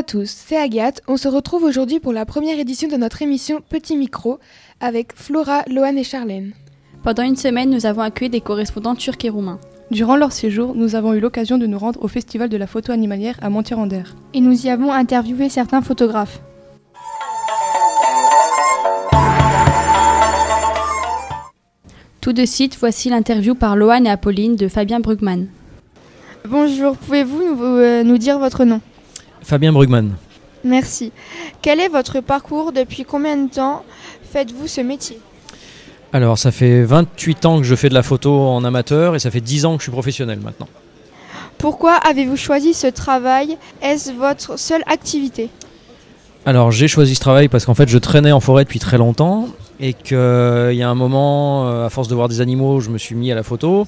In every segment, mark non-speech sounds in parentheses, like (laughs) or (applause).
à tous, c'est Agathe. On se retrouve aujourd'hui pour la première édition de notre émission Petit Micro avec Flora, Loane et Charlène. Pendant une semaine, nous avons accueilli des correspondants turcs et roumains. Durant leur séjour, nous avons eu l'occasion de nous rendre au Festival de la photo animalière à Montier-en-Der. Et nous y avons interviewé certains photographes. Tout de suite, voici l'interview par Loane et Apolline de Fabien Brugman. Bonjour, pouvez-vous nous, euh, nous dire votre nom? Fabien Brugman. Merci. Quel est votre parcours Depuis combien de temps faites-vous ce métier? Alors, ça fait 28 ans que je fais de la photo en amateur et ça fait 10 ans que je suis professionnel maintenant. Pourquoi avez-vous choisi ce travail? Est-ce votre seule activité? Alors, j'ai choisi ce travail parce qu'en fait, je traînais en forêt depuis très longtemps et qu'il y a un moment, euh, à force de voir des animaux, je me suis mis à la photo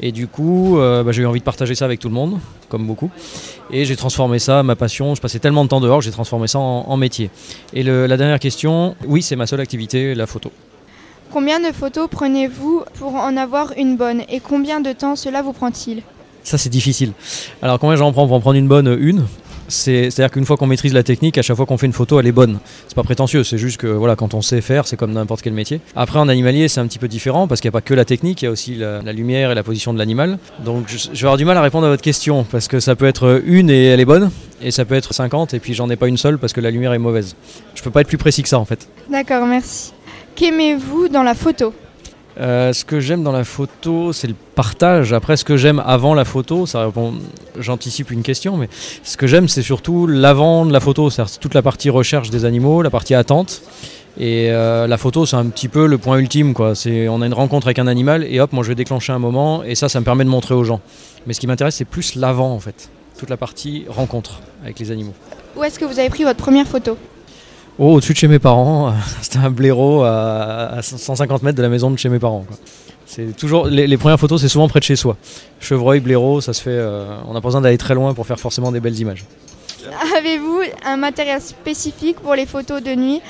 et du coup, euh, bah, j'ai eu envie de partager ça avec tout le monde, comme beaucoup. Et j'ai transformé ça, ma passion, je passais tellement de temps dehors, j'ai transformé ça en, en métier. Et le- la dernière question, oui, c'est ma seule activité, la photo. Combien de photos prenez-vous pour en avoir une bonne Et combien de temps cela vous prend-il? Ça, c'est difficile. Alors, combien j'en prends pour en prendre une bonne? Une. C'est- C'est-à-dire qu'une fois qu'on maîtrise la technique, à chaque fois qu'on fait une photo, elle est bonne. C'est pas prétentieux, c'est juste que voilà, quand on sait faire, c'est comme n'importe quel métier. Après, en animalier, c'est un petit peu différent parce qu'il n'y a pas que la technique, il y a aussi la, la lumière et la position de l'animal. Donc, je, je vais avoir du mal à répondre à votre question parce que ça peut être une et elle est bonne, et ça peut être 50 et puis j'en ai pas une seule parce que la lumière est mauvaise. Je peux pas être plus précis que ça en fait. D'accord, merci. Qu'aimez-vous dans la photo? Euh, ce que j'aime dans la photo, c'est le partage. Après, ce que j'aime avant la photo, ça répond, j'anticipe une question, mais ce que j'aime, c'est surtout l'avant de la photo, c'est-à-dire toute la partie recherche des animaux, la partie attente. Et euh, la photo, c'est un petit peu le point ultime, quoi. C'est, on a une rencontre avec un animal et hop, moi je vais déclencher un moment et ça, ça me permet de montrer aux gens. Mais ce qui m'intéresse, c'est plus l'avant, en fait. Toute la partie rencontre avec les animaux. Où est-ce que vous avez pris votre première photo? Oh, au-dessus de chez mes parents, (laughs) c'était un blaireau à, à 150 mètres de la maison de chez mes parents. C'est toujours les, les premières photos, c'est souvent près de chez soi. Chevreuil, blaireau, ça se fait. euh, on n'a pas besoin d'aller très loin pour faire forcément des belles images. Avez-vous un matériel spécifique pour les photos de nuit?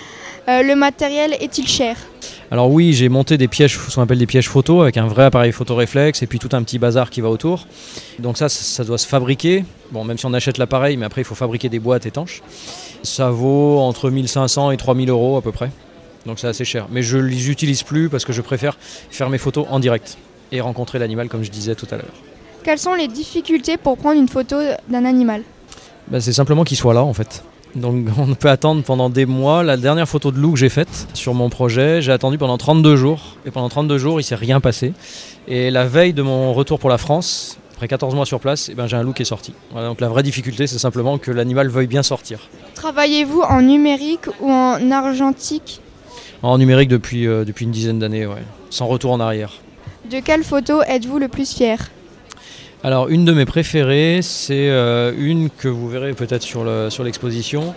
Euh, Le matériel est-il cher? Alors oui, j'ai monté des pièges, ce qu'on appelle des pièges photo, avec un vrai appareil photo réflexe et puis tout un petit bazar qui va autour. Donc ça, ça, doit se fabriquer. Bon, même si on achète l'appareil, mais après il faut fabriquer des boîtes étanches. Ça vaut entre 1500 et 3000 euros à peu près. Donc c'est assez cher. Mais je les utilise plus parce que je préfère faire mes photos en direct et rencontrer l'animal comme je disais tout à l'heure. Quelles sont les difficultés pour prendre une photo d'un animal? Bah, c'est simplement qu'il soit là en fait. Donc on peut attendre pendant des mois. La dernière photo de loup que j'ai faite sur mon projet, j'ai attendu pendant 32 jours. Et pendant 32 jours, il s'est rien passé. Et la veille de mon retour pour la France, après 14 mois sur place, eh ben, j'ai un loup qui est sorti. Voilà, donc la vraie difficulté, c'est simplement que l'animal veuille bien sortir. Travaillez-vous en numérique ou en argentique? En numérique depuis, euh, depuis une dizaine d'années, ouais. sans retour en arrière. De quelle photo êtes-vous le plus fier? Alors une de mes préférées, c'est euh, une que vous verrez peut-être sur le- sur l'exposition,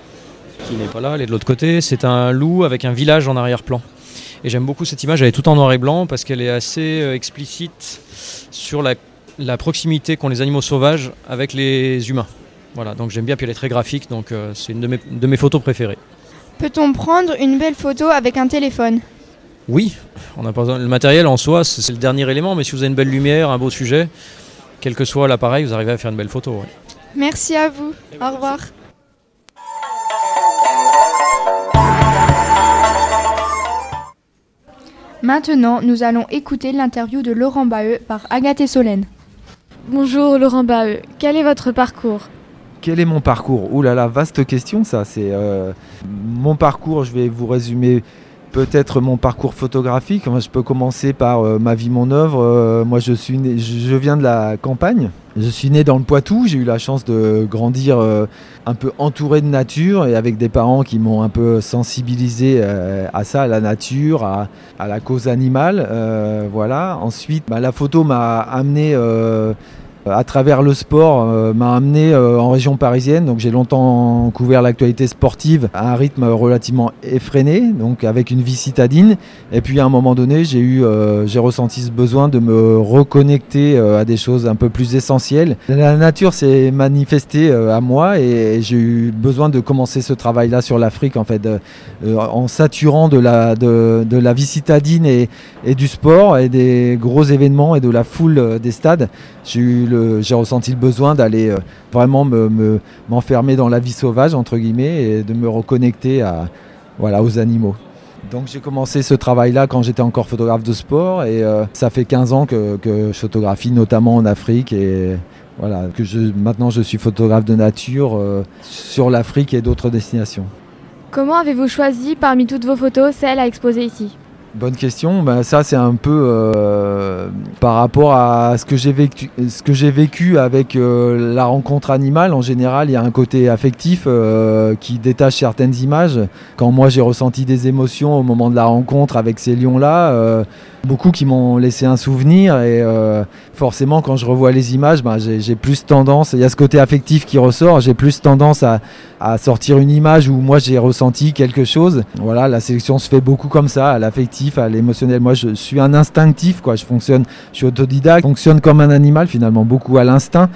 qui n'est pas là, elle est de l'autre côté. C'est un loup avec un village en arrière-plan. Et j'aime beaucoup cette image, elle est tout en noir et blanc parce qu'elle est assez euh, explicite sur la, la proximité qu'ont les animaux sauvages avec les humains. Voilà, donc j'aime bien, puis elle est très graphique, donc euh, c'est une de mes, de mes photos préférées. Peut-on prendre une belle photo avec un téléphone? Oui, on a pas besoin- le matériel en soi, c'est le dernier élément, mais si vous avez une belle lumière, un beau sujet, quel que soit l'appareil, vous arrivez à faire une belle photo. ouais. Merci à vous. Au revoir. Maintenant, nous allons écouter l'interview de Laurent Baheux par Agathe et Solène. Bonjour Laurent Baheux, quel est votre parcours? Quel est mon parcours? Ouh là là, vaste question ça. C'est euh, mon parcours. Je vais vous résumer peut-être mon parcours photographique. Je peux commencer par euh, ma vie, mon œuvre. Euh, moi, je suis je viens de la campagne. Je suis né dans le Poitou. J'ai eu la chance de grandir euh, un peu entouré de nature et avec des parents qui m'ont un peu sensibilisé à ça, à la nature, à, la cause animale. Voilà. Ensuite, bah, la photo m'a amené à travers le sport, euh, m'a amené euh, en région parisienne. Donc j'ai longtemps couvert l'actualité sportive à un rythme relativement effréné, donc avec une vie citadine. Et puis à un moment donné, j'ai eu, euh, j'ai ressenti ce besoin de me reconnecter à des choses un peu plus essentielles. La nature s'est manifestée à moi et j'ai eu besoin de commencer ce travail-là sur l'Afrique en fait, en saturant de la, de, de la vie citadine et, et du sport et des gros événements et de la foule des stades. J'ai eu le j'ai ressenti le besoin d'aller euh, vraiment me, me- m'enfermer dans la vie sauvage entre guillemets et de me reconnecter à, voilà, aux animaux. Donc j'ai commencé ce travail-là quand j'étais encore photographe de sport et euh, ça fait 15 ans que, que je photographie notamment en Afrique et voilà que je, maintenant je suis photographe de nature euh, sur l'Afrique et d'autres destinations. Comment avez-vous choisi parmi toutes vos photos celle à exposer ici? Bonne question. Ben, ça, c'est un peu euh, par rapport à ce que j'ai vécu, avec euh, la rencontre animale. En général, il y a un côté affectif euh, qui détache certaines images. Quand moi, j'ai ressenti des émotions au moment de la rencontre avec ces lions-là, beaucoup qui m'ont laissé un souvenir. Et euh, forcément, quand je revois les images, ben, j'ai, plus tendance. Il y a ce côté affectif qui ressort. J'ai plus tendance à, à sortir une image où moi j'ai ressenti quelque chose. Voilà, la sélection se fait beaucoup comme ça, à l'affectif, à l'émotionnel. Moi, je suis un instinctif, quoi. Je fonctionne, je suis autodidacte, je fonctionne comme un animal finalement, beaucoup à l'instinct.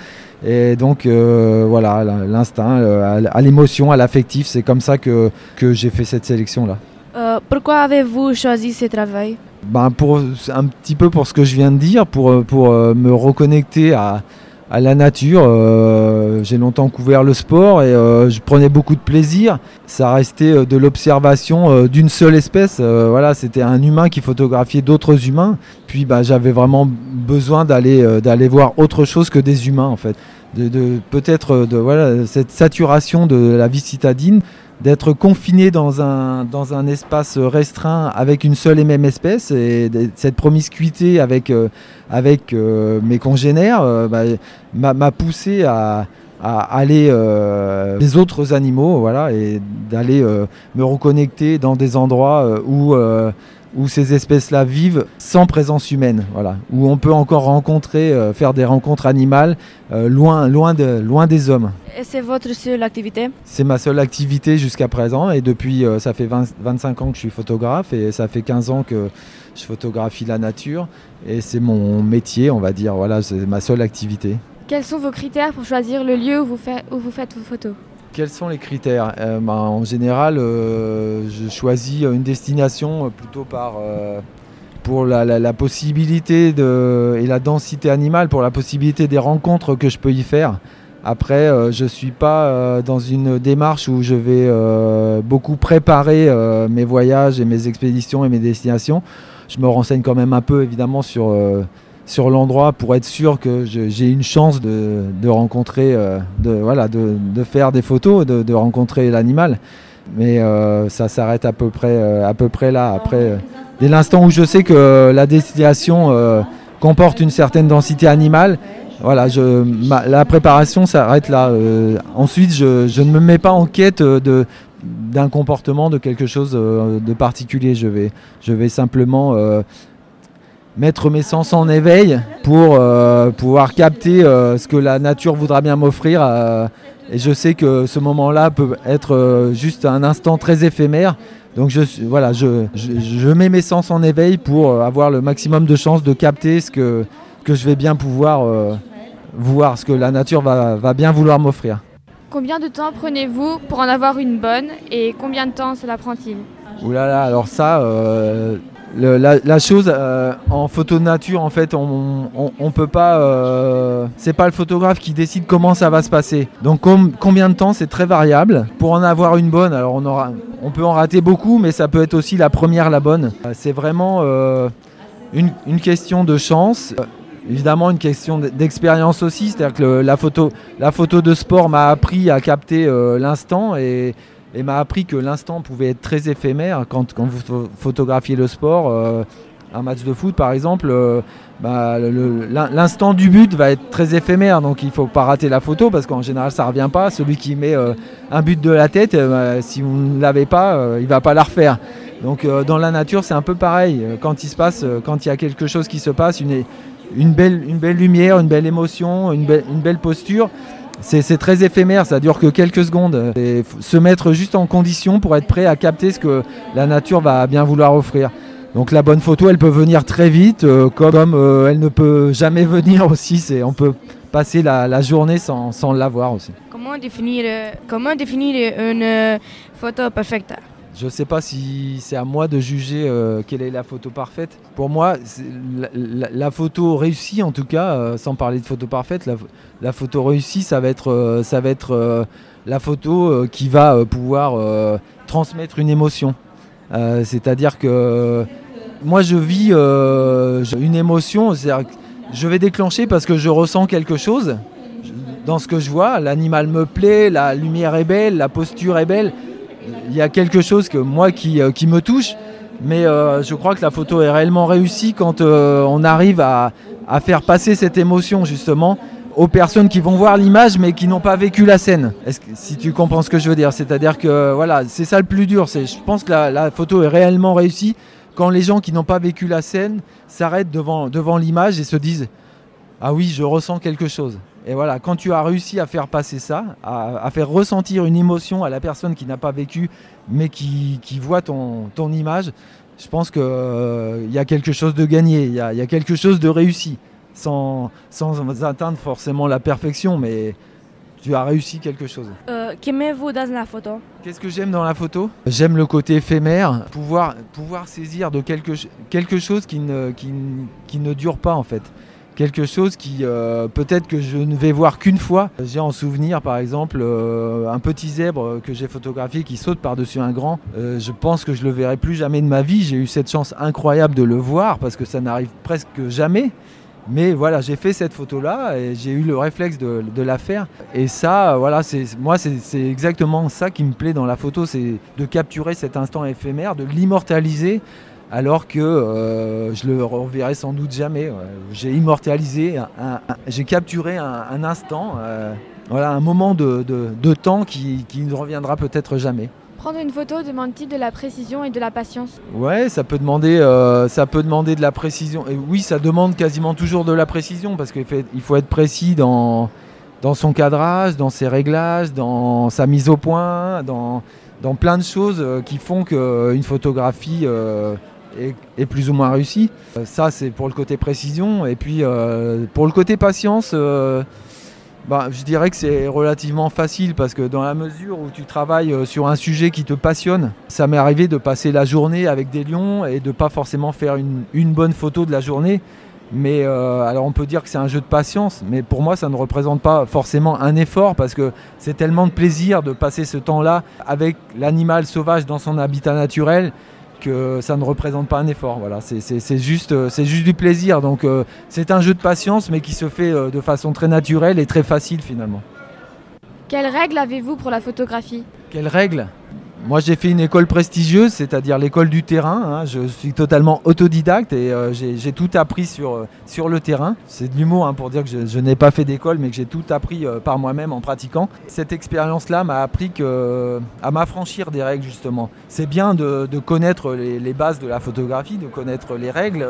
Et donc euh, voilà, l'instinct, euh, à l'émotion, à l'affectif, c'est comme ça que, que j'ai fait cette sélection-là. Euh, pourquoi avez-vous choisi ce travail? Ben pour un petit peu pour ce que je viens de dire, pour, pour euh, me reconnecter à, à la nature. Euh, j'ai longtemps couvert le sport et euh, je prenais beaucoup de plaisir. Ça restait euh, de l'observation euh, d'une seule espèce. Euh, voilà, c'était un humain qui photographiait d'autres humains. Puis bah, j'avais vraiment besoin d'aller euh, d'aller voir autre chose que des humains en fait. De, peut-être euh, de voilà cette saturation de la vie citadine d'être confiné dans un, dans un espace restreint avec une seule et même espèce et cette promiscuité avec, euh, avec euh, mes congénères euh, bah, m'a poussé à, à aller les autres animaux voilà, et d'aller me reconnecter dans des endroits où, où ces espèces-là vivent sans présence humaine, voilà, où on peut encore rencontrer, euh, faire des rencontres animales euh, loin, loin, de, loin des hommes. Et c'est votre seule activité? C'est ma seule activité jusqu'à présent et depuis euh, ça fait 20 25 ans que je suis photographe et ça fait 15 ans que je photographie la nature et c'est mon métier on va dire voilà c'est ma seule activité. Quels sont vos critères pour choisir le lieu où vous, fa- où vous faites vos photos? Quels sont les critères? Euh, ben, En général euh, je choisis une destination euh, plutôt par pour la, possibilité de, et la densité animale, pour la possibilité des rencontres que je peux y faire. Après, je ne suis pas dans une démarche où je vais beaucoup préparer mes voyages et mes expéditions et mes destinations. Je me renseigne quand même un peu, évidemment, sur, sur l'endroit pour être sûr que j'ai une chance de, de rencontrer, euh, de, voilà, de, de faire des photos, de, de rencontrer l'animal. Mais euh, ça s'arrête à peu près, euh, à peu près là. Après, dès l'instant où je sais que la destination comporte une certaine densité animale, voilà, je, la préparation s'arrête là. Ensuite, je, je ne me mets pas en quête d'un comportement, de quelque chose de particulier. Je vais, je vais simplement mettre mes sens en éveil pour euh, pouvoir capter euh, ce que la nature voudra bien m'offrir. euh, et je sais que ce moment-là peut être juste un instant très éphémère. Donc je, voilà, je, je, je mets mes sens en éveil pour avoir le maximum de chances de capter ce que, que je vais bien pouvoir voir, ce que la nature va, va bien vouloir m'offrir. Combien de temps prenez-vous pour en avoir une bonne et combien de temps cela prend-il? Ouh là là, alors ça, la, chose euh, en photo de nature, en fait, on, on, on peut pas. euh, c'est pas le photographe qui décide comment ça va se passer. Donc com- combien de temps, c'est très variable. Pour en avoir une bonne, alors on aura, on peut en rater beaucoup, mais ça peut être aussi la première, la bonne. Euh, C'est vraiment une, question de chance. Évidemment, une question d'expérience aussi, c'est-à-dire que le- la, photo, la photo de sport m'a appris à capter l'instant et, et m'a appris que l'instant pouvait être très éphémère quand, quand vous pho- photographiez le sport. euh, un match de foot, par exemple, euh, bah, l'instant du but va être très éphémère, donc il ne faut pas rater la photo parce qu'en général ça ne revient pas. Celui qui met euh, un but de la tête, bah, si vous ne l'avez pas, il ne va pas la refaire. Donc dans la nature, c'est un peu pareil. Quand il se passe, quand il y a quelque chose qui se passe, une, une, belle, une belle lumière, une belle émotion, une, une belle posture, c'est très éphémère, ça dure que quelques secondes. Et se mettre juste en condition pour être prêt à capter ce que la nature va bien vouloir offrir. Donc la bonne photo, elle peut venir très vite, euh, comme euh, elle ne peut jamais (laughs) venir aussi. On peut passer la, journée sans, l'avoir aussi. Comment définir, euh, comment définir une photo parfaite Je ne sais pas si c'est à moi de juger euh, quelle est la photo parfaite. Pour moi, la, photo réussie, en tout cas, euh, sans parler de photo parfaite, la, photo réussie, ça va être, euh, ça va être la photo qui va pouvoir transmettre une émotion. C'est-à-dire que moi, je vis une émotion, je vais déclencher parce que je ressens quelque chose dans ce que je vois. L'animal me plaît, la lumière est belle, la posture est belle. Il y a quelque chose que moi qui, euh, me touche, mais euh, je crois que la photo est réellement réussie quand euh, on arrive à, faire passer cette émotion justement aux personnes qui vont voir l'image mais qui n'ont pas vécu la scène. Si tu comprends ce que je veux dire, c'est-à-dire que voilà, c'est ça le plus dur. Je pense que la, photo est réellement réussie quand les gens qui n'ont pas vécu la scène s'arrêtent devant l'image et se disent ah oui, je ressens quelque chose. Et voilà, quand tu as réussi à faire passer ça, à, à faire ressentir une émotion à la personne qui n'a pas vécu, mais qui, qui voit ton, ton image, je pense qu'il y a quelque chose de gagné, il y a, il y a quelque chose de réussi, sans, sans atteindre forcément la perfection, mais tu as réussi quelque chose. Euh, Qu'aimez-vous dans la photo? Qu'est-ce que j'aime dans la photo? J'aime le côté éphémère, pouvoir, pouvoir saisir de quelque, quelque chose qui ne, qui, qui ne dure pas en fait. Quelque chose qui euh, peut-être que je ne vais voir qu'une fois. J'ai en souvenir par exemple euh, un petit zèbre que j'ai photographié qui saute par-dessus un grand. Euh, je pense que je le verrai plus jamais de ma vie. J'ai eu cette chance incroyable de le voir parce que ça n'arrive presque jamais. Mais voilà, j'ai fait cette photo-là et j'ai eu le réflexe de, de la faire. Et ça, voilà, moi, c'est exactement ça qui me plaît dans la photo, c'est de capturer cet instant éphémère, de l'immortaliser, alors que euh, je le reverrai sans doute jamais. ouais. J'ai immortalisé, j'ai capturé un, un instant, euh, voilà, un moment de, de- de temps qui, qui ne reviendra peut-être jamais. Prendre une photo demande-t-il de la précision et de la patience? Ouais, ça peut demander, euh, ça peut demander de la précision. Et oui, ça demande quasiment toujours de la précision parce qu'il faut être précis dans, dans son cadrage, dans ses réglages, dans sa mise au point, dans, dans plein de choses euh, qui font qu'une photographie est, plus ou moins réussie. Euh, ça, c'est pour le côté précision. Et puis, euh, pour le côté patience, euh, bah, je dirais que c'est relativement facile parce que dans la mesure où tu travailles euh, sur un sujet qui te passionne, ça m'est arrivé de passer la journée avec des lions et de pas forcément faire une, bonne photo de la journée. Mais alors on peut dire que c'est un jeu de patience, mais pour moi ça ne représente pas forcément un effort parce que c'est tellement de plaisir de passer ce temps-là avec l'animal sauvage dans son habitat naturel que ça ne représente pas un effort. Voilà, c'est- juste, euh, c'est juste du plaisir. Donc euh, c'est un jeu de patience, mais qui se fait euh, de façon très naturelle et très facile finalement. Quelles règles avez-vous pour la photographie? Quelles règles? Moi j'ai fait une école prestigieuse, c'est-à-dire l'école du terrain. hein. Je suis totalement autodidacte et euh, j'ai tout appris sur, euh, sur le terrain. C'est de l'humour hein, pour dire que je, n'ai pas fait d'école, mais que j'ai tout appris euh, par moi-même en pratiquant. Cette expérience-là m'a appris à m'affranchir des règles justement. C'est bien de, connaître les, les bases de la photographie, de connaître les règles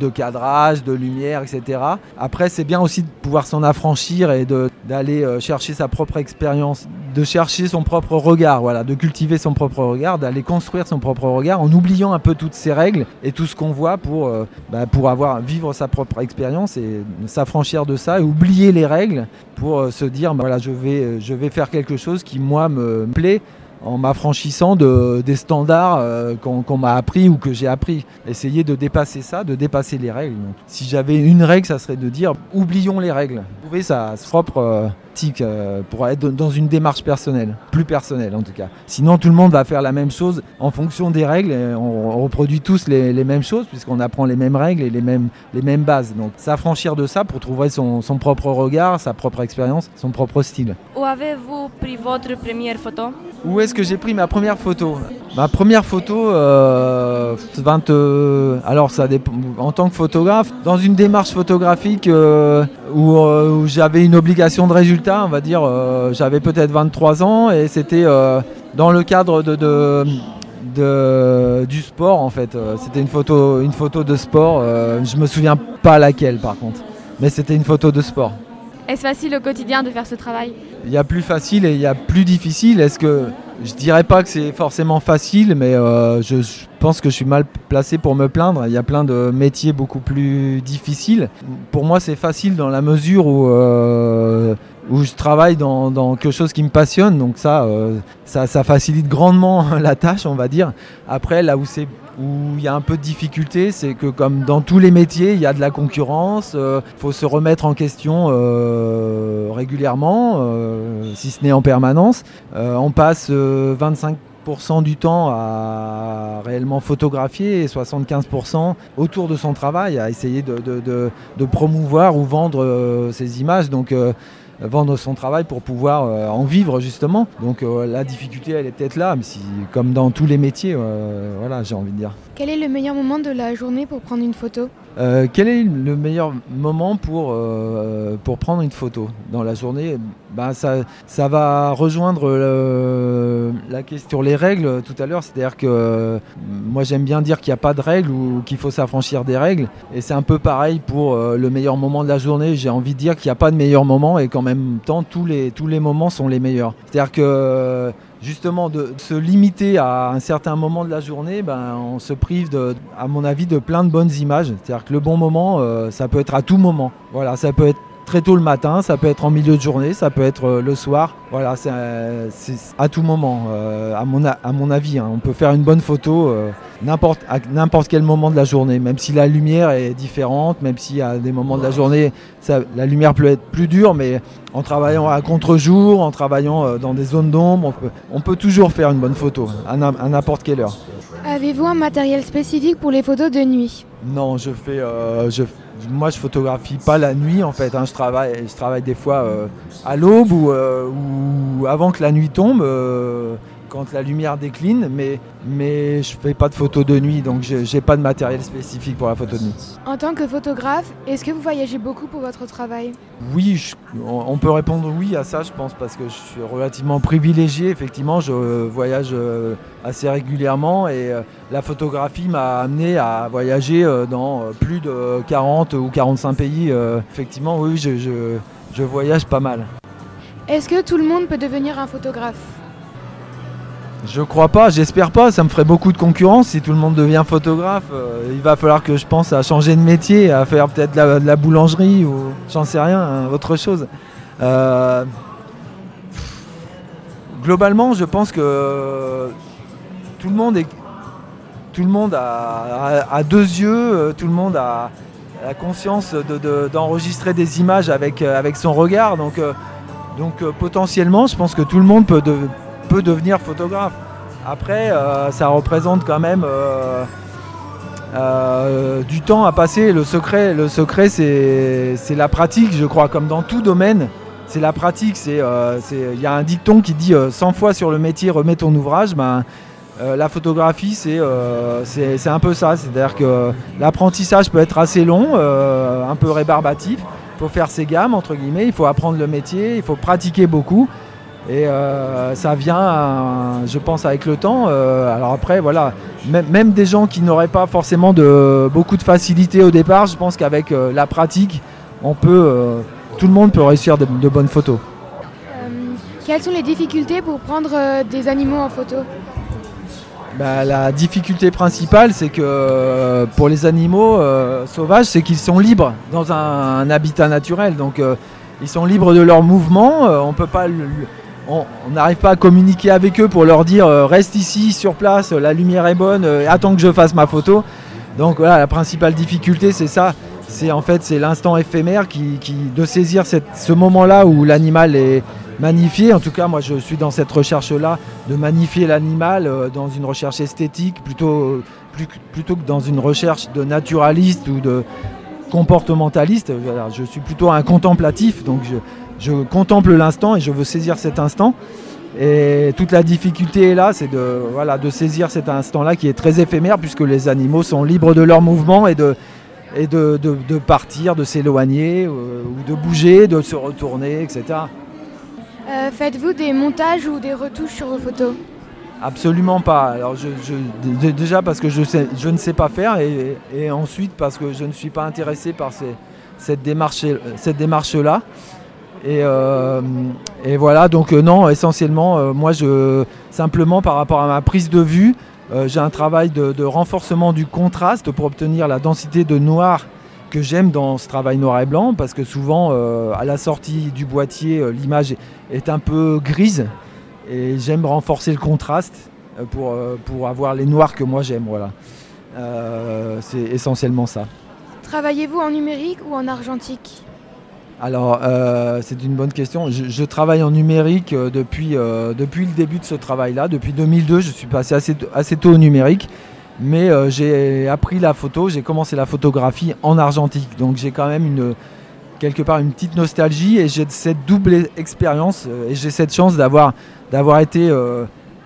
de cadrage, de lumière, etc. Après c'est bien aussi de pouvoir s'en affranchir et d'aller chercher sa propre expérience, de chercher son propre regard, voilà, de cultiver son propre regard, d'aller construire son propre regard en oubliant un peu toutes ces règles et tout ce qu'on voit pour, euh, bah, avoir, vivre sa propre expérience et s'affranchir de ça et oublier les règles pour euh, se dire bah, voilà, je, vais, euh, je vais faire quelque chose qui moi me plaît en m'affranchissant de, des standards euh, qu'on m'a appris ou que j'ai appris. Essayer de dépasser ça, de dépasser les règles. Si j'avais une règle, ça serait de dire oublions les règles. Trouver sa propre euh, tic euh, pour être dans une démarche personnelle, plus personnelle en tout cas. Sinon, tout le monde va faire la même chose en fonction des règles. On reproduit tous les, les mêmes choses puisqu'on apprend les mêmes règles et les mêmes, les mêmes bases. Donc, s'affranchir de ça pour trouver son, son propre regard, sa propre expérience, son propre style. Où avez-vous pris votre première photo? Où est-ce que j'ai pris ma première photo Ma première photo, euh, 20, euh, alors ça dépend, en tant que photographe, dans une démarche photographique euh, où, euh, j'avais une obligation de résultat, on va dire, euh, j'avais peut-être 23 ans et c'était euh, dans le cadre de, du sport en fait. Euh, C'était une photo, une photo de sport, euh, je me souviens pas laquelle par contre, mais c'était une photo de sport. Est-ce facile au quotidien de faire ce travail? Il y a plus facile et il y a plus difficile. Est-ce que je dirais pas que c'est forcément facile, mais euh, je, pense que je suis mal placé pour me plaindre. Il y a plein de métiers beaucoup plus difficiles. Pour moi, c'est facile dans la mesure où, euh, où je travaille dans, quelque chose qui me passionne. Donc ça, euh, ça, facilite grandement (laughs) la tâche, on va dire. Après, là où c'est où il y a un peu de difficulté, c'est que comme dans tous les métiers, il y a de la concurrence, il faut se remettre en question euh, régulièrement, euh, si ce n'est en permanence. Euh, on passe euh, 25% du temps à réellement photographier et 75% autour de son travail, à essayer de, de- promouvoir ou vendre euh, ses images. Donc euh, vendre son travail pour pouvoir euh, en vivre justement. Donc euh, la difficulté elle est peut-être là, comme dans tous les métiers, euh, voilà j'ai envie de dire. Quel est le meilleur moment de la journée pour prendre une photo Euh, quel est le meilleur moment pour, euh, pour prendre une photo dans la journée? Ben, ça, va rejoindre le- la question sur les règles tout à l'heure. C'est-à-dire que euh, moi j'aime bien dire qu'il n'y a pas de règles ou qu'il faut s'affranchir des règles. Et c'est un peu pareil pour euh, le meilleur moment de la journée. J'ai envie de dire qu'il n'y a pas de meilleur moment et qu'en même temps tous les, tous les moments sont les meilleurs. C'est-à-dire que justement de se limiter à un certain moment de la journée, ben, on se prive, de, à mon avis, de plein de bonnes images. C'est-à-dire que le bon moment, euh, ça peut être à tout moment. Voilà, ça peut être très tôt le matin, ça peut être en milieu de journée, ça peut être euh, le soir. Voilà, c'est euh, à tout moment, euh, à, mon, à mon avis. hein. On peut faire une bonne photo n'importe à n'importe quel moment de la journée, même si la lumière est différente, même y a des moments de la journée, ça- la lumière peut être plus dure, mais en travaillant à contre-jour, en travaillant dans des zones d'ombre, on peut, on peut toujours faire une bonne photo, à à n'importe quelle heure. Avez-vous un matériel spécifique pour les photos de nuit? Non, je fais, euh, je, moi je photographie pas la nuit en fait. hein. Je travaille, je travaille des fois euh, à l'aube ou, euh, ou avant que la nuit tombe, euh, quand la lumière décline. Mais, mais je fais pas de photos de nuit, donc je- j'ai pas de matériel spécifique pour la photo de nuit. En tant que photographe, est-ce que vous voyagez beaucoup pour votre travail? Oui, je- on peut répondre oui à ça, je pense, parce que je suis relativement privilégié. Effectivement, je voyage euh, assez régulièrement et euh, la photographie m'a amené à voyager euh, dans plus de 40 ou 45 pays. Effectivement, oui, je, je- je voyage pas mal. Est-ce que tout le monde peut devenir un photographe? Je crois pas, j'espère pas, ça me ferait beaucoup de concurrence si tout le monde devient photographe. euh, il va falloir que je pense à changer de métier, à faire peut-être de la, boulangerie ou j'en sais rien, hein, autre chose. Euh, globalement, je pense que tout le monde est tout le monde a, deux yeux, euh, tout le monde a la conscience de- de- d'enregistrer des images avec, avec son regard. Donc, donc potentiellement, je pense que tout le monde peut, devenir photographe. Après, euh, ça représente quand même euh, euh, du temps à passer. Le secret, le secret c'est la pratique, je crois, comme dans tout domaine. C'est la pratique. Il y a un dicton qui dit euh, 100 fois sur le métier, remets ton ouvrage. Ben, la photographie, c'est un peu ça. C'est-à-dire que l'apprentissage peut être assez long, un peu rébarbatif. Il faut faire ses gammes, entre guillemets. Il faut apprendre le métier, il faut pratiquer beaucoup. Et euh, ça vient, euh, je pense, avec le temps. Euh, alors après, voilà, même, même des gens qui n'auraient pas forcément de, beaucoup de facilité au départ, je pense qu'avec euh, la pratique, on peut, tout le monde peut réussir de, de bonnes photos. Quelles sont les difficultés pour prendre des animaux en photo? Bah, la difficulté principale, c'est que pour les animaux sauvages, c'est qu'ils sont libres dans un, un habitat naturel. Donc, ils sont libres de leurs mouvements. on peut pas, le- on n'arrive pas à communiquer avec eux pour leur dire euh, reste ici sur place, la lumière est bonne, euh, attends que je fasse ma photo. Donc voilà, la principale difficulté, c'est ça. C'est en fait c'est l'instant éphémère qui, de saisir cette- ce moment-là où l'animal est magnifié. En tout cas, moi, je suis dans cette recherche-là de magnifier l'animal euh, dans une recherche esthétique plutôt, plutôt que dans une recherche de naturaliste ou de comportementaliste. Je suis plutôt un contemplatif, donc je contemple l'instant et je veux saisir cet instant. Et toute la difficulté est là, c'est de, voilà, de saisir cet instant-là qui est très éphémère puisque les animaux sont libres de leurs mouvements et de, et de, de- de partir, de s'éloigner euh, ou de bouger, de se retourner, etc. Euh, Faites-vous des montages ou des retouches sur vos photos? Absolument pas. Alors je, je- d- déjà parce que je, sais- je ne sais pas faire et, et ensuite parce que je ne suis pas intéressé par ces- cette démarche cette démarche. Et, euh, et voilà, donc euh, non, essentiellement, euh, moi, je, simplement par rapport à ma prise de vue, j'ai un travail de, de renforcement du contraste pour obtenir la densité de noir que j'aime dans ce travail noir et blanc, parce que souvent, à la sortie du boîtier, l'image est, un peu grise, et j'aime renforcer le contraste pour, pour avoir les noirs que moi j'aime. Voilà. C'est essentiellement ça. Travaillez-vous en numérique ou en argentique? Alors, euh, c'est une bonne question. Je, travaille en numérique euh, depuis, euh, depuis le début de ce travail-là. Depuis 2002, je suis passé assez, assez tôt au numérique. Mais j'ai appris la photo, j'ai commencé la photographie en argentique. Donc j'ai quand même une, quelque part une petite nostalgie et j'ai cette double expérience et j'ai cette chance d'avoir, d'avoir été...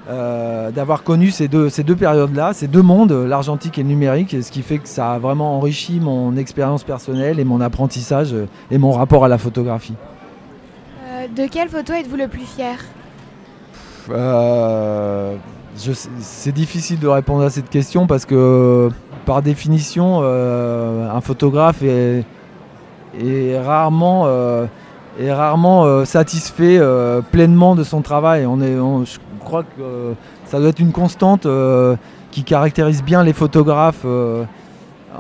euh, d'avoir connu ces deux, ces deux périodes-là, ces deux mondes, l'argentique et le numérique, et ce qui fait que ça a vraiment enrichi mon expérience personnelle et mon apprentissage euh, et mon rapport à la photographie. Euh, De quelle photo êtes-vous le plus fier? Euh, c'est difficile de répondre à cette question parce que par définition, un photographe est, est rarement, est rarement euh, satisfait euh, pleinement de son travail. On est, on- je crois que euh, ça doit être une constante euh, qui caractérise bien les photographes euh,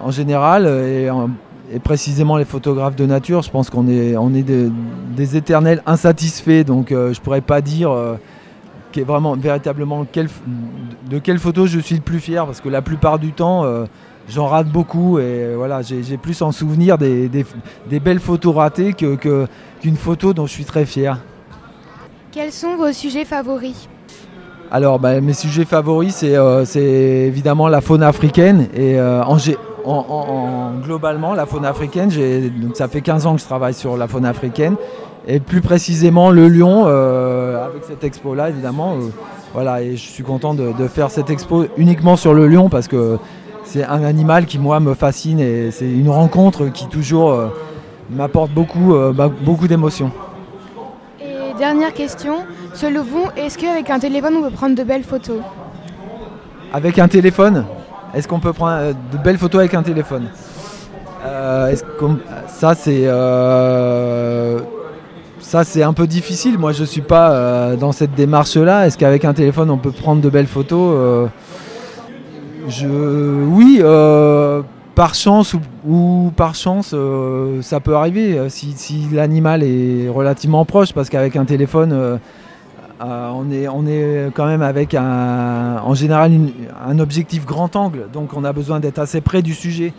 en général et, en- et précisément les photographes de nature. Je pense qu'on est, des, éternels insatisfaits, donc je pourrais pas dire. vraiment véritablement de quelle photo je suis le plus fier parce que la plupart du temps j'en rate beaucoup et voilà j'ai plus en souvenir des, belles photos ratées que- qu'une photo dont je suis très fier. Quels sont vos sujets favoris? Alors bah, mes sujets favoris c'est euh, c'est évidemment la faune africaine et euh, globalement la faune africaine ça fait 15 ans que je travaille sur la faune africaine et plus précisément le lion euh, avec cette expo là évidemment voilà et je suis content de, faire cette expo uniquement sur le lion parce que c'est un animal qui moi me fascine et c'est une rencontre qui toujours m'apporte beaucoup, bah, beaucoup d'émotions. Dernière question, selon vous, est-ce qu'avec un téléphone on peut prendre de belles photos Avec un téléphone Est-ce qu'on peut prendre euh, de belles photos avec un téléphone Euh, Ça c'est euh, ça c'est un peu difficile. Moi je suis pas dans cette démarche là. Est-ce qu'avec un téléphone on peut prendre de belles photos je, Oui, par chance ou, par chance euh, ça peut arriver euh, si, l'animal est relativement proche parce qu'avec un téléphone euh, on, est, quand même avec un, en général un objectif grand angle, donc on a besoin d'être assez près du sujet.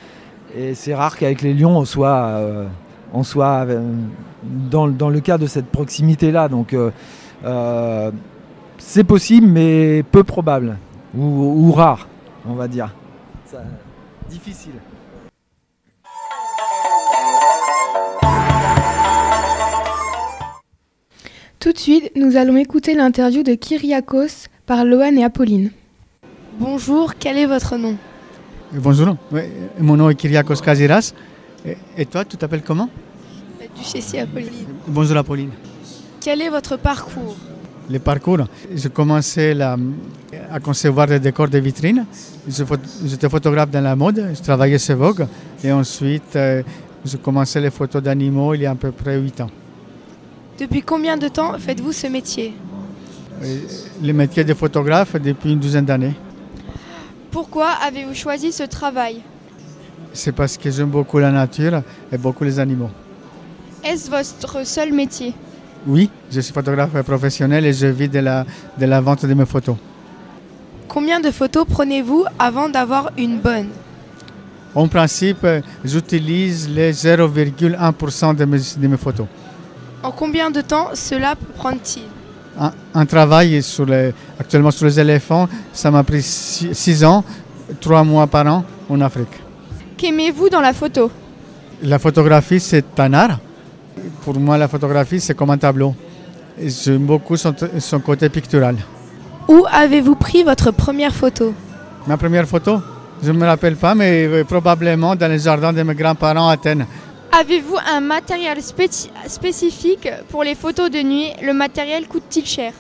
Et c'est rare qu'avec les lions on soit, dans, le cas de cette proximité-là. Donc c'est possible, mais peu probable, ou, rare, on va dire. Difficile. Tout de suite, nous allons écouter l'interview de Kyriakos par Lohan et Apolline. Bonjour, quel est votre nom? Bonjour, ouais, mon nom est Kyriakos Kaziras. Et, toi, tu t'appelles comment? Duchessis Apolline. Bonjour Apolline. Quel est votre parcours? Le parcours, j'ai commencé la- à concevoir des décors de vitrines. J'étais photographe dans la mode, je travaillais chez Vogue. Et ensuite, euh, j'ai commencé les photos d'animaux il y a à peu près 8 ans. Depuis combien de temps faites-vous ce métier? Le métier de photographe depuis une douzaine d'années. Pourquoi avez-vous choisi ce travail? C'est parce que j'aime beaucoup la nature et beaucoup les animaux. Est-ce votre seul métier? Oui, je suis photographe professionnel et je vis de la, de la vente de mes photos. Combien de photos prenez-vous avant d'avoir une bonne? En principe, j'utilise les 0,1% de mes, de mes photos. En combien de temps cela peut prendre-t-il Un, un travail sur les, actuellement sur les éléphants, ça m'a pris 6 ans, 3 mois par an en Afrique. Qu'aimez-vous dans la photo? La photographie, c'est un art. Pour moi, la photographie, c'est comme un tableau. J'aime beaucoup son, son côté pictural. Où avez-vous pris votre première photo? Ma première photo, je ne me rappelle pas, mais euh, probablement dans les jardins de mes grands-parents à Athènes. Avez-vous un matériel spéci- spécifique pour les photos de nuit? Le matériel coûte-t-il cher?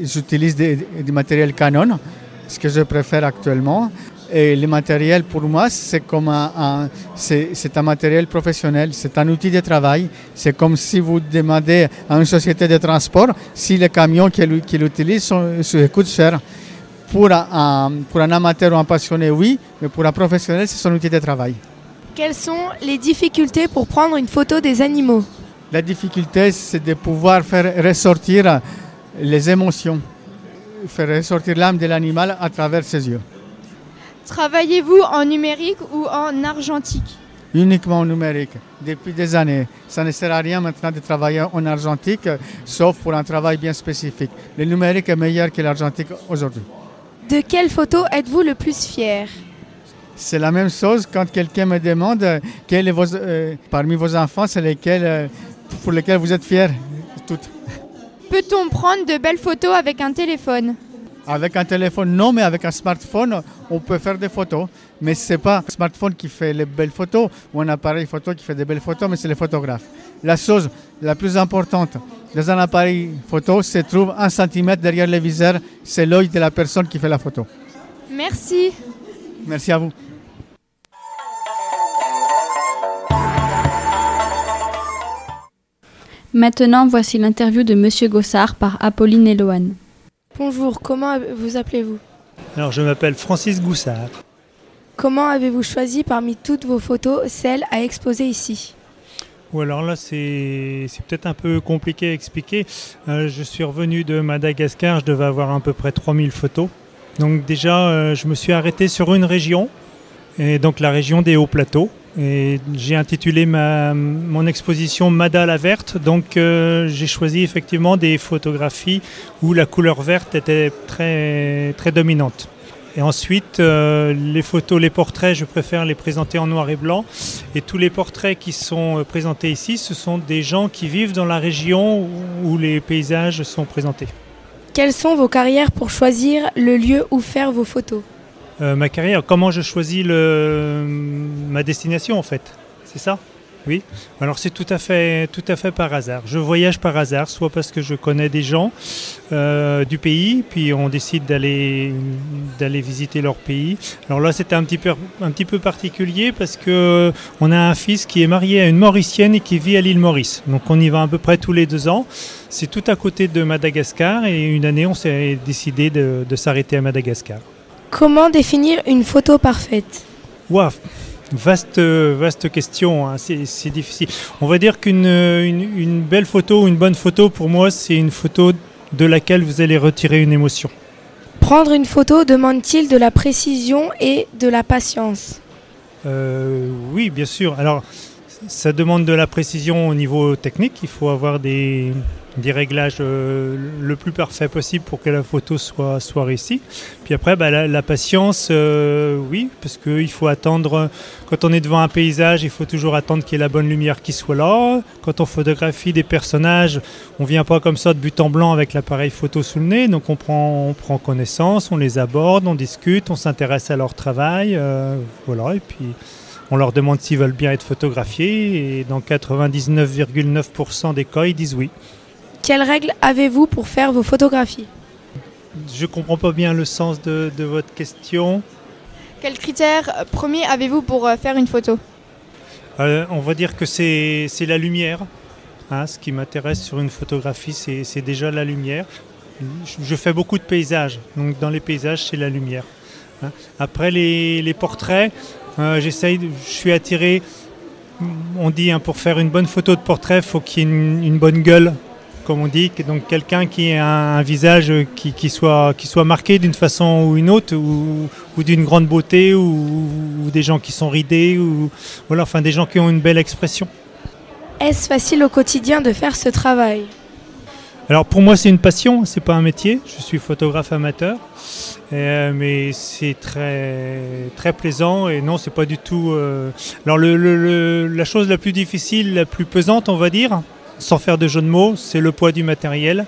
J'utilise du matériel Canon, ce que je préfère actuellement. Et le matériel, pour moi, c'est comme un, un- c'est, un matériel professionnel, c'est un outil de travail. C'est comme si vous demandez à une société de transport si les camions qu'il, qu'il utilise sont, coûtent cher. Pour un- pour un amateur ou un passionné, oui, mais pour un professionnel, c'est son outil de travail. Quelles sont les difficultés pour prendre une photo des animaux? La difficulté, c'est de pouvoir faire ressortir les émotions, faire ressortir l'âme de l'animal à travers ses yeux. Travaillez-vous en numérique ou en argentique? Uniquement en numérique, depuis des années. Ça ne sert à rien maintenant de travailler en argentique, sauf pour un travail bien spécifique. Le numérique est meilleur que l'argentique aujourd'hui. De quelle photo êtes-vous le plus fier? C'est la même chose quand quelqu'un me demande euh, quel est vos, euh, parmi vos enfants, c'est lesquels euh, pour lesquels vous êtes fiers. Toutes. Peut-on prendre de belles photos avec un téléphone? Avec un téléphone, non, mais avec un smartphone, on peut faire des photos. Mais ce n'est pas un smartphone qui fait les belles photos ou un appareil photo qui fait des belles photos, mais c'est le photographe. La chose la plus importante dans un appareil photo se trouve un centimètre derrière le viseur, c'est l'œil de la personne qui fait la photo. Merci. Merci à vous. Maintenant, voici l'interview de Monsieur Gossard par Apolline et Loane. Bonjour, comment vous appelez-vous Alors, je m'appelle Francis Goussard. Comment avez-vous choisi parmi toutes vos photos celle à exposer ici Ou alors là, c'est peut-être un peu compliqué à expliquer. Euh, je suis revenu de Madagascar, je devais avoir à peu près 3000 photos. Donc déjà, euh, je me suis arrêté sur une région, et donc la région des hauts plateaux. J'ai intitulé ma, mon exposition Mada la verte. Donc euh, j'ai choisi effectivement des photographies où la couleur verte était très, très dominante. Et ensuite, euh, les photos, les portraits, je préfère les présenter en noir et blanc. Et tous les portraits qui sont euh, présentés ici, ce sont des gens qui vivent dans la région où les paysages sont présentés. Quelles sont vos carrières pour choisir le lieu où faire vos photos? Euh, ma carrière, comment je choisis ma destination en fait? C'est ça? Oui? Alors c'est tout à fait, tout à fait par hasard. Je voyage par hasard, soit parce que je connais des gens euh, du pays, puis on décide d'aller visiter leur pays. Alors là, c'était un petit peu un petit peu particulier parce que on a un fils qui est marié à une Mauricienne et qui vit à l'île Maurice. Donc on y va à peu près tous les deux ans. C'est tout à côté de Madagascar et une année, on s'est décidé de s'arrêter à Madagascar. Comment définir une photo parfaite? Waouh, vaste, vaste question, hein. c'est difficile. On va dire qu'une une, une belle photo ou une bonne photo, pour moi, c'est une photo de laquelle vous allez retirer une émotion. Prendre une photo demande-t-il de la précision et de la patience? Euh, oui, bien sûr. Alors, ça demande de la précision au niveau technique. Il faut avoir des, des réglages euh, le plus parfait possible pour que la photo soit, soit réussie. Puis après, bah, la, patience, euh, oui, parce qu'il faut attendre, quand on est devant un paysage, il faut toujours attendre qu'il y ait la bonne lumière qui soit là. Quand on photographie des personnages, on vient pas comme ça de but en blanc avec l'appareil photo sous le nez, donc on prend, on prend connaissance, on les aborde, on discute, on s'intéresse à leur travail, euh, voilà, et puis on leur demande s'ils veulent bien être photographiés, et dans 99,9% des cas, ils disent oui. Quelles règles avez-vous pour faire vos photographies? Je comprends pas bien le sens de, de votre question. Quels critères premiers avez-vous pour euh, faire une photo? Euh, on va dire que c'est c'est la lumière. Hein, ce qui m'intéresse sur une photographie, c'est c'est déjà la lumière. Je, je fais beaucoup de paysages, donc dans les paysages, c'est la lumière. hein. Après les, les portraits, euh, j'essaye, de- je suis attiré. On dit hein, pour faire une bonne photo de portrait, il faut qu'il y ait une, une bonne gueule, comme on dit, donc quelqu'un qui ait un, un visage qui, qui soit, qui soit marqué d'une façon ou une autre, ou, ou d'une grande beauté, ou, ou des gens qui sont ridés, ou voilà, enfin des gens qui ont une belle expression. Est-ce facile au quotidien de faire ce travail? Alors pour moi c'est une passion, c'est pas un métier. Je suis photographe amateur, euh, mais c'est très très plaisant et non c'est pas du tout. euh, Alors le, le- le- la chose la plus difficile, la plus pesante on va dire, sans faire de jeu de mots, c'est le poids du matériel.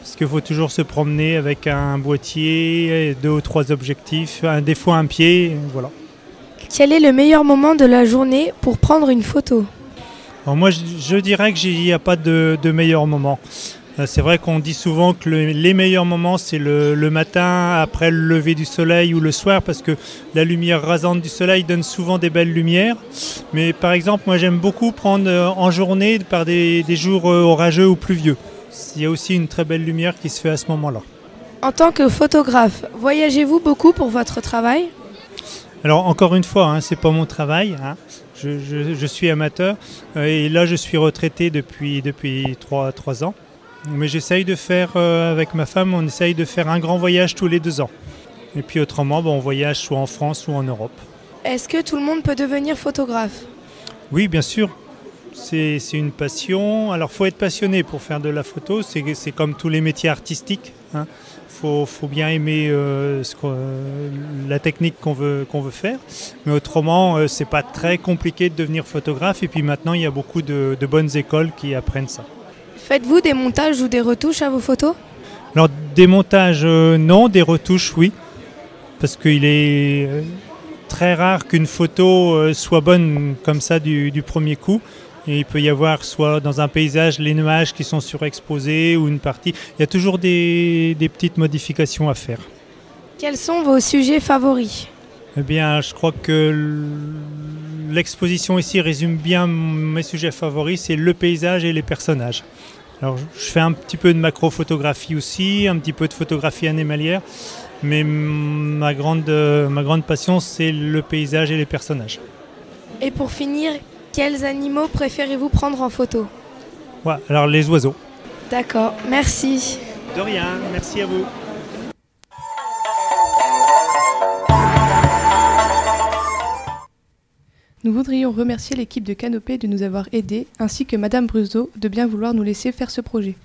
Parce qu'il faut toujours se promener avec un boîtier, deux ou trois objectifs, un, des fois un pied, voilà. Quel est le meilleur moment de la journée pour prendre une photo? Alors moi, je, je dirais qu'il n'y a pas de, de meilleur moment. Euh, C'est vrai qu'on dit souvent que le- les meilleurs moments, c'est le, le matin, après le lever du soleil ou le soir, parce que la lumière rasante du soleil donne souvent des belles lumières. Mais par exemple, moi j'aime beaucoup prendre euh, en journée par des, des jours euh, orageux ou pluvieux. Il y a aussi une très belle lumière qui se fait à ce moment-là. En tant que photographe, voyagez-vous beaucoup pour votre travail? Alors encore une fois, hein, c'est pas mon travail. hein. Je, je- je suis amateur euh, et là je suis retraité depuis depuis trois trois ans. Mais j'essaye de faire euh, avec ma femme, on essaye de faire un grand voyage tous les deux ans. Et puis autrement, on voyage soit en France ou en Europe. Est-ce que tout le monde peut devenir photographe? Oui, bien sûr. C'est une passion. Alors, faut être passionné pour faire de la photo. C'est comme tous les métiers artistiques. Il faut, faut bien aimer euh, ce euh, la technique qu'on veut, qu'on veut faire. Mais autrement, euh, c'est pas très compliqué de devenir photographe. Et puis maintenant, il y a beaucoup de, de bonnes écoles qui apprennent ça. Faites-vous des montages ou des retouches à vos photos? Alors, des montages, euh, non. Des retouches, oui. Parce qu'il est euh, très rare qu'une photo euh, soit bonne comme ça du, du premier coup. Et il peut y avoir soit dans un paysage les nuages qui sont surexposés ou une partie. Il y a toujours des, des petites modifications à faire. Quels sont vos sujets favoris? Eh bien, je crois que l'exposition ici résume bien mes sujets favoris, c'est le paysage et les personnages. Alors, je fais un petit peu de macrophotographie aussi, un petit peu de photographie animalière, mais ma grande, euh, ma grande passion, c'est le paysage et les personnages. Et pour finir, quels animaux préférez-vous prendre en photo? Ouais, alors les oiseaux. D'accord, merci. De rien, merci à vous. Nous voudrions remercier l'équipe de Canopée de nous avoir aidés, ainsi que Madame Bruzo de bien vouloir nous laisser faire ce projet.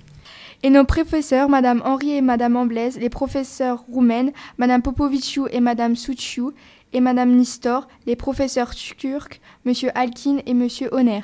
Et nos professeurs, Madame Henri et Madame Amblaise, les professeurs roumaines, Madame Popoviciu et Madame Suciu, et Madame Nistor, les professeurs turcs, Monsieur Alkin et Monsieur Honner.